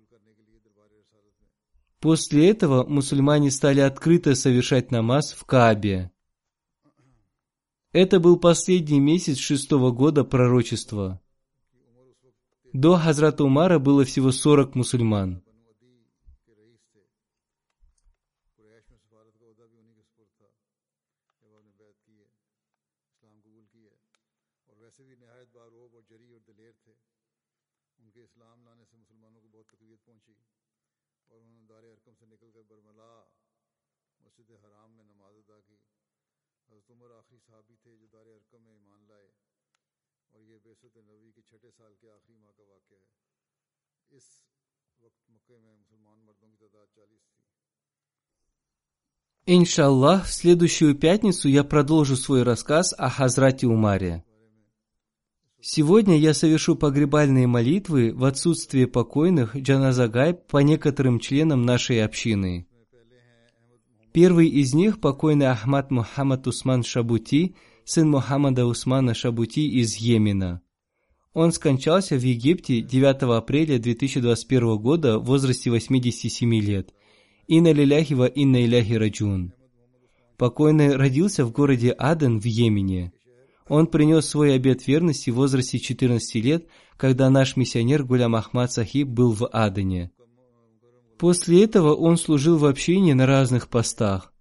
После этого мусульмане стали открыто совершать намаз в Каабе. Это был последний месяц шестого года пророчества. До Хазрата Умара было всего 40 мусульман. Иншаллах, в следующую пятницу я продолжу свой рассказ о Хазрате Умаре. Сегодня я совершу погребальные молитвы в отсутствие покойных Джаназагай по некоторым членам нашей общины. Первый из них – покойный Ахмад Мухаммад Усман Шабути, сын Мухаммада Усмана Шабути из Йемена. Он скончался в Египте 9 апреля 2021 года в возрасте 87 лет. Инна лиляхи ва инна иляхи раджун. Покойный родился в городе Аден в Йемене. Он принес свой обет верности в возрасте 14 лет, когда наш миссионер Гулям Ахмад Сахиб был в Адене. После этого он служил в общине на разных постах.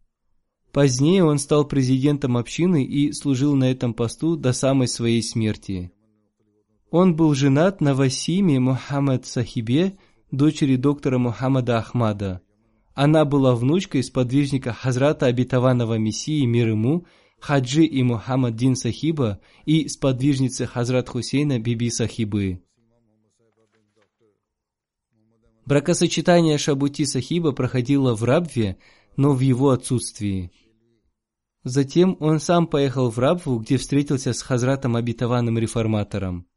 Позднее он стал президентом общины и служил на этом посту до самой своей смерти. Он был женат на Васиме Мухаммад Сахибе, дочери доктора Мухаммада Ахмада. Она была внучкой сподвижника Хазрата обетованного Мессии мир ему, Хаджи и Мухаммад Дин Сахиба и сподвижницы Хазрат Хусейна Биби Сахибы. Бракосочетание Шабути Сахиба проходило в Рабве, но в его отсутствии. Затем он сам поехал в Рабву, где встретился с Хазратом обетованным реформатором.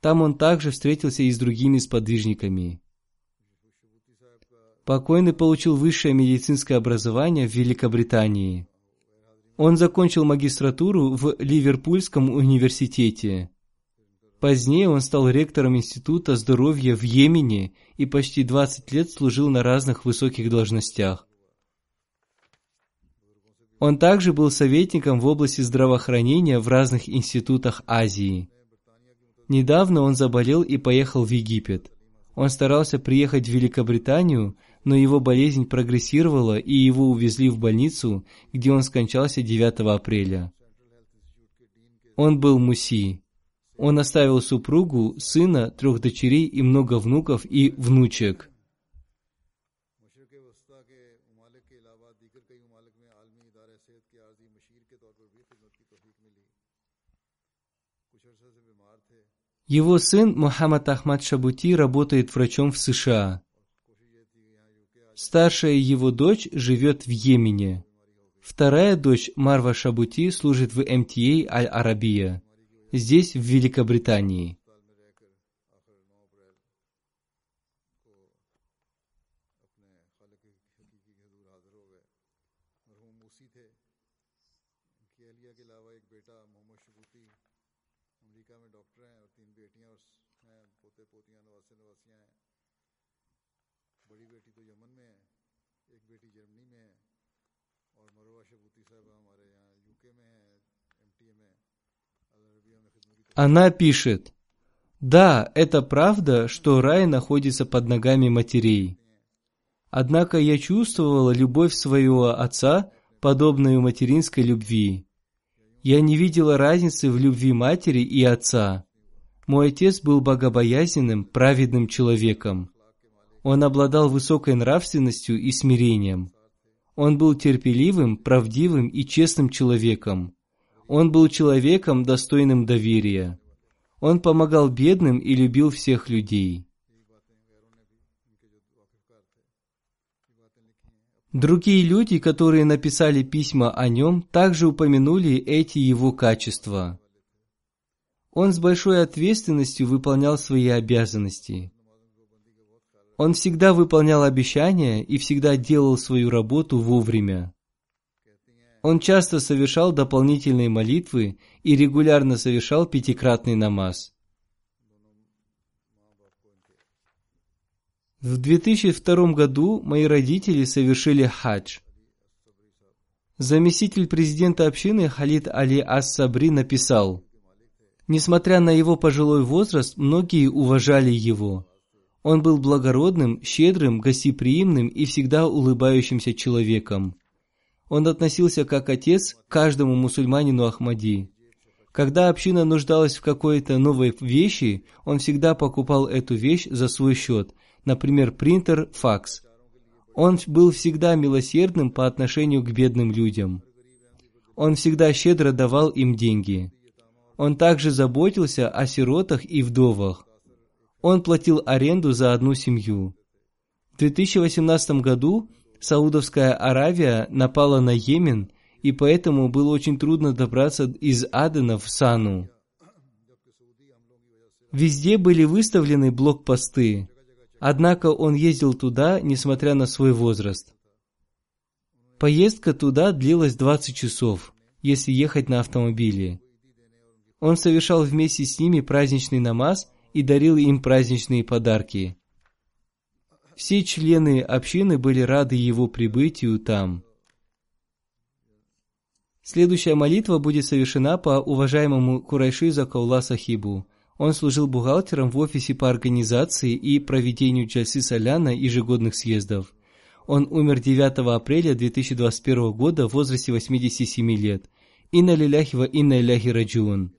Там он также встретился и с другими сподвижниками. Покойный получил высшее медицинское образование в Великобритании. Он закончил магистратуру в Ливерпульском университете. Позднее он стал ректором Института здоровья в Йемене и почти 20 лет служил на разных высоких должностях. Он также был советником в области здравоохранения в разных институтах Азии. Недавно он заболел и поехал в Египет. Он старался приехать в Великобританию, но его болезнь прогрессировала, и его увезли в больницу, где он скончался 9 апреля. Он был муси. Он оставил супругу, сына, трех дочерей и много внуков и внучек. Его сын Мухаммад Ахмад Шабути работает врачом в США. Старшая его дочь живет в Йемене. Вторая дочь Марва Шабути служит в МТА Аль-Арабия, здесь, в Великобритании. Она пишет, «Да, это правда, что рай находится под ногами матерей. Однако я чувствовала любовь своего отца, подобную материнской любви. Я не видела разницы в любви матери и отца. Мой отец был богобоязненным, праведным человеком. Он обладал высокой нравственностью и смирением. Он был терпеливым, правдивым и честным человеком. Он был человеком, достойным доверия. Он помогал бедным и любил всех людей. Другие люди, которые написали письма о нем, также упомянули эти его качества. Он с большой ответственностью выполнял свои обязанности. Он всегда выполнял обещания и всегда делал свою работу вовремя. Он часто совершал дополнительные молитвы и регулярно совершал пятикратный намаз. В 2002 году мои родители совершили хадж. Заместитель президента общины Халид Али Ас-Сабри написал, Несмотря на его пожилой возраст, многие уважали его. Он был благородным, щедрым, гостеприимным и всегда улыбающимся человеком. Он относился как отец к каждому мусульманину Ахмади. Когда община нуждалась в какой-то новой вещи, он всегда покупал эту вещь за свой счет, например, принтер, факс. Он был всегда милосердным по отношению к бедным людям. Он всегда щедро давал им деньги. Он также заботился о сиротах и вдовах. Он платил аренду за одну семью. В 2018 году Саудовская Аравия напала на Йемен, и поэтому было очень трудно добраться из Адена в Сану. Везде были выставлены блокпосты, однако он ездил туда, несмотря на свой возраст. Поездка туда длилась 20 часов, если ехать на автомобиле. Он совершал вместе с ними праздничный намаз и дарил им праздничные подарки. Все члены общины были рады его прибытию там. Следующая молитва будет совершена по уважаемому Курайши Закаула Сахибу. Он служил бухгалтером в офисе по организации и проведению джальсы Соляна ежегодных съездов. Он умер 9 апреля 2021 года в возрасте 87 лет. Инна лиляхи ва инна иляхи раджиун.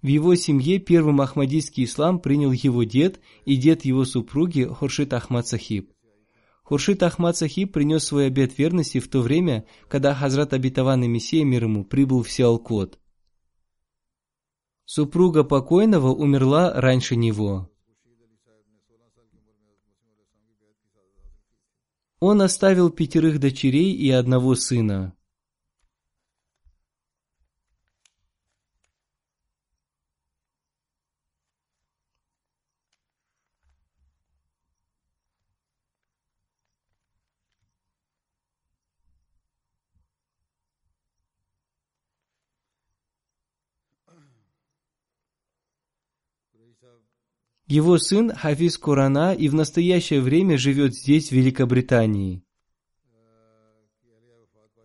В его семье первым ахмадийский ислам принял его дед и дед его супруги Хуршит Ахмад Сахиб. Хуршит Ахмад Сахиб принес свой обет верности в то время, когда Хазрат обетованный Мессия мир ему прибыл в Сиалкот. Супруга покойного умерла раньше него. Он оставил пятерых дочерей и одного сына. Его сын Хафиз Курана и в настоящее время живет здесь, в Великобритании.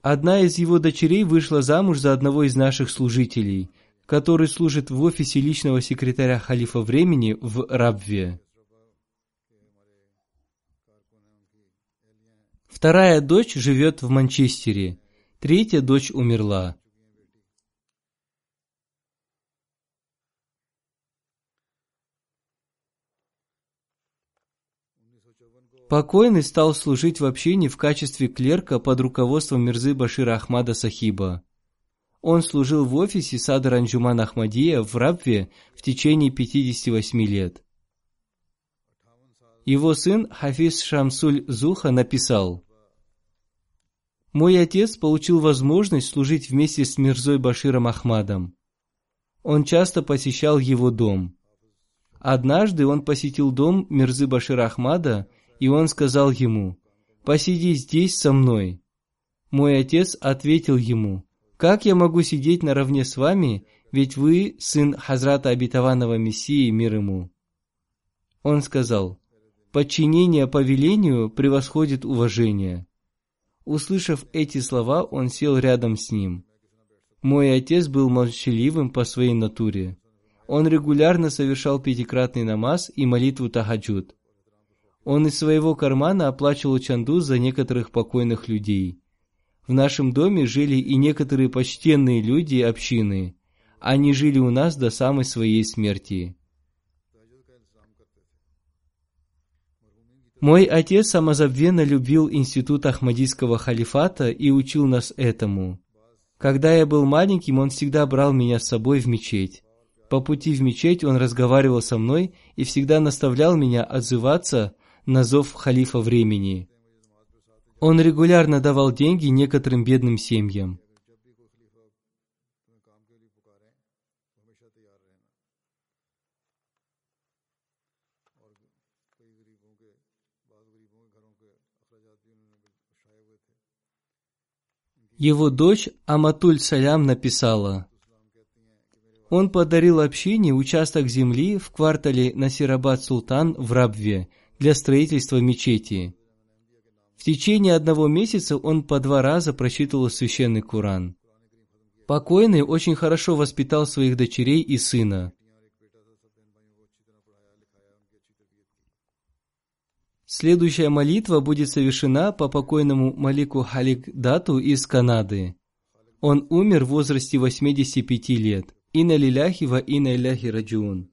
Одна из его дочерей вышла замуж за одного из наших служителей, который служит в офисе личного секретаря халифа времени в Рабве. Вторая дочь живет в Манчестере, третья дочь умерла. Покойный стал служить в общине в качестве клерка под руководством Мирзы Башира Ахмада Сахиба. Он служил в офисе Садр Анджуман Ахмадия в Рабве в течение 58 лет. Его сын Хафиз Шамсуль Зуха написал, «Мой отец получил возможность служить вместе с Мирзой Баширом Ахмадом. Он часто посещал его дом. Однажды он посетил дом Мирзы Башира Ахмада – и он сказал ему, «Посиди здесь со мной». Мой отец ответил ему, «Как я могу сидеть наравне с вами, ведь вы сын Хазрата Обетованного Мессии, мир ему?» Он сказал, Подчинение повелению превосходит уважение. Услышав эти слова, он сел рядом с ним. Мой отец был молчаливым по своей натуре. Он регулярно совершал пятикратный намаз и молитву тахаджуд. Он из своего кармана оплачивал чанду за некоторых покойных людей. В нашем доме жили и некоторые почтенные люди общины. Они жили у нас до самой своей смерти. Мой отец самозабвенно любил институт Ахмадийского халифата и учил нас этому. Когда я был маленьким, он всегда брал меня с собой в мечеть. По пути в мечеть он разговаривал со мной и всегда наставлял меня отзываться на зов халифа времени. Он регулярно давал деньги некоторым бедным семьям. Его дочь Аматуль Салям написала, он подарил общине участок земли в квартале Насирабад Султан в Рабве для строительства мечети. В течение одного месяца он по два раза прочитывал священный Куран. Покойный очень хорошо воспитал своих дочерей и сына. Следующая молитва будет совершена по покойному Малику Халик Дату из Канады. Он умер в возрасте 85 лет. Инна лиляхи ва инна раджун.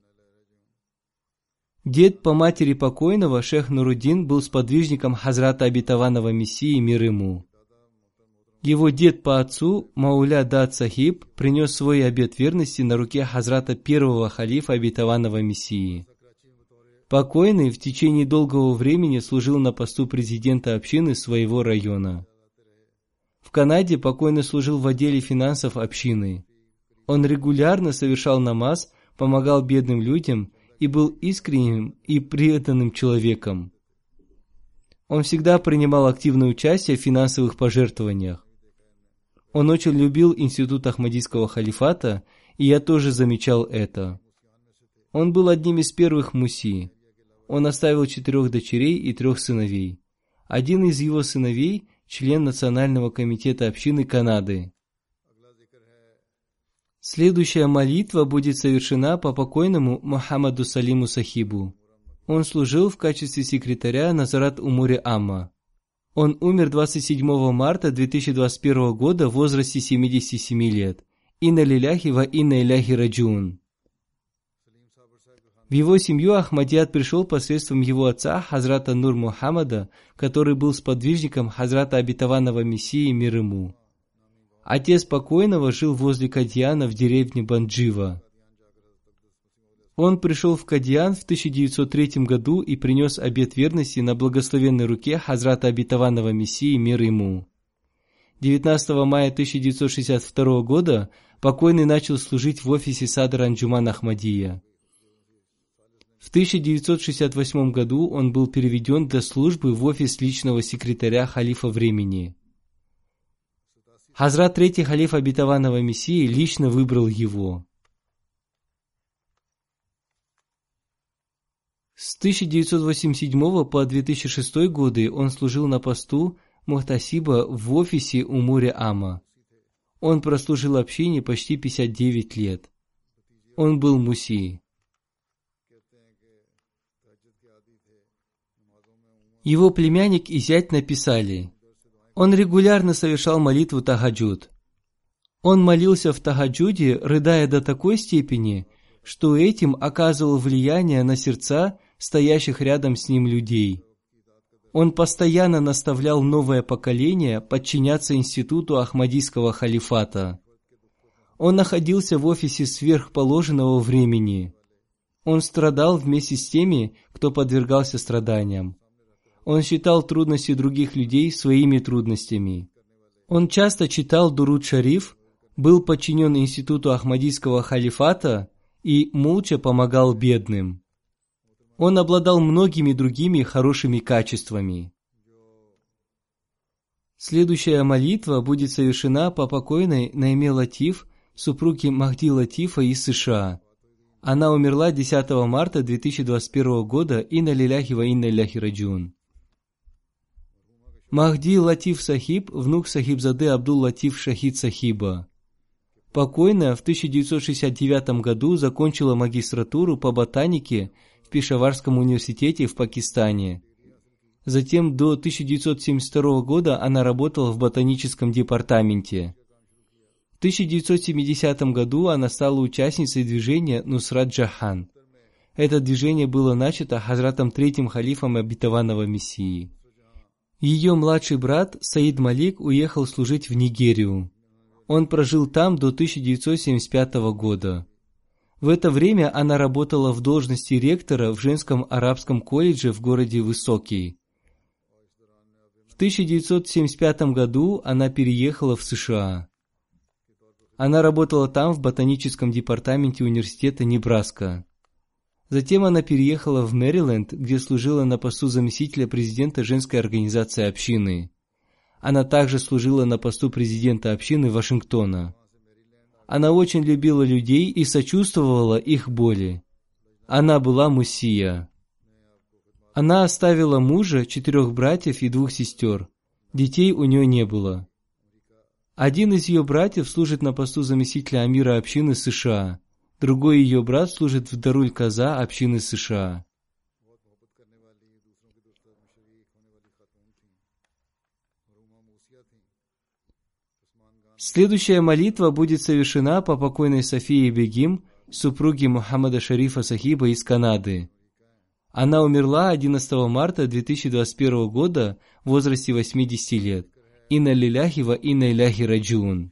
Дед по матери покойного, шех Нурудин, был сподвижником Хазрата обетованного Мессии мир ему. Его дед по отцу, Мауля Дат Сахиб, принес свой обет верности на руке Хазрата первого халифа обетованного Мессии. Покойный в течение долгого времени служил на посту президента общины своего района. В Канаде покойный служил в отделе финансов общины. Он регулярно совершал намаз, помогал бедным людям и был искренним и преданным человеком. Он всегда принимал активное участие в финансовых пожертвованиях. Он очень любил институт Ахмадийского халифата, и я тоже замечал это. Он был одним из первых муси. Он оставил четырех дочерей и трех сыновей. Один из его сыновей – член Национального комитета общины Канады. Следующая молитва будет совершена по покойному Мухаммаду Салиму Сахибу. Он служил в качестве секретаря Назарат Умури Амма. Он умер 27 марта 2021 года в возрасте 77 лет. Инна лиляхи ва инна иляхи раджун. В его семью Ахмадият пришел посредством его отца Хазрата Нур Мухаммада, который был сподвижником Хазрата Обетованного Мессии мир ему. Отец покойного жил возле Кадьяна в деревне Банджива. Он пришел в Кадьян в 1903 году и принес обет верности на благословенной руке Хазрата Обетованного Мессии мир ему. 19 мая 1962 года покойный начал служить в офисе Садра Анджуман Ахмадия. В 1968 году он был переведен для службы в офис личного секретаря халифа времени. Хазрат Третий халиф обетованного Мессии лично выбрал его. С 1987 по 2006 годы он служил на посту Мухтасиба в офисе у моря Ама. Он прослужил общине почти 59 лет. Он был муси. Его племянник и зять написали, он регулярно совершал молитву Тахаджуд. Он молился в Тахаджуде, рыдая до такой степени, что этим оказывал влияние на сердца стоящих рядом с ним людей. Он постоянно наставлял новое поколение подчиняться институту Ахмадийского халифата. Он находился в офисе сверхположенного времени. Он страдал вместе с теми, кто подвергался страданиям. Он считал трудности других людей своими трудностями. Он часто читал Дуруд Шариф, был подчинен институту Ахмадийского халифата и молча помогал бедным. Он обладал многими другими хорошими качествами. Следующая молитва будет совершена по покойной Найме Латиф, супруге Махди Латифа из США. Она умерла 10 марта 2021 года и на лиляхи ва инна ляхи раджун. Махди Латиф Сахиб, внук Сахибзады Абдул Латиф Шахид Сахиба. Покойная в 1969 году закончила магистратуру по ботанике в Пешаварском университете в Пакистане. Затем до 1972 года она работала в ботаническом департаменте. В 1970 году она стала участницей движения Нусрат Джахан. Это движение было начато Хазратом Третьим халифом обетованного Мессии. Ее младший брат Саид Малик уехал служить в Нигерию. Он прожил там до 1975 года. В это время она работала в должности ректора в женском арабском колледже в городе Высокий. 1975 году она переехала в США. Она работала там в ботаническом департаменте университета Небраска. Затем она переехала в Мэриленд, где служила на посту заместителя президента женской организации общины. Она также служила на посту президента общины Вашингтона. Она очень любила людей и сочувствовала их боли. Она была муссия. Она оставила мужа, четырех братьев и двух сестер. Детей у нее не было. Один из ее братьев служит на посту заместителя Амира общины США. Другой ее брат служит в Даруль-Каза общины США. Следующая молитва будет совершена по покойной Софии Бегим, супруге Мухаммада Шарифа Сахиба из Канады. Она умерла 11 марта 2021 года в возрасте 80 лет. Инна лиляхи ва инна иляхи раджун.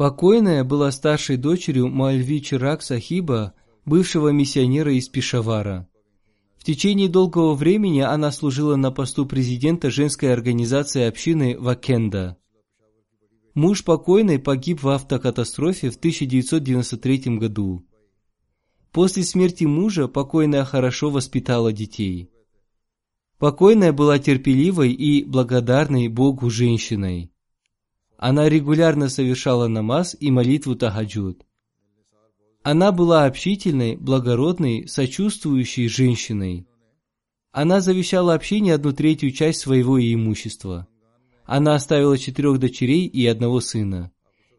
Покойная была старшей дочерью Мальви Чирак Сахиба, бывшего миссионера из Пешавара. В течение долгого времени она служила на посту президента женской организации общины Вакенда. Муж покойной погиб в автокатастрофе в 1993 году. После смерти мужа покойная хорошо воспитала детей. Покойная была терпеливой и благодарной Богу женщиной. Она регулярно совершала намаз и молитву тахаджуд. Она была общительной, благородной, сочувствующей женщиной. Она завещала общине одну третью часть своего имущества. Она оставила четырех дочерей и одного сына.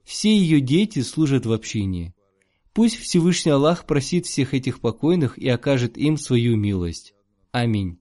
Все ее дети служат в общине. Пусть Всевышний Аллах просит всех этих покойных и окажет им свою милость. Аминь.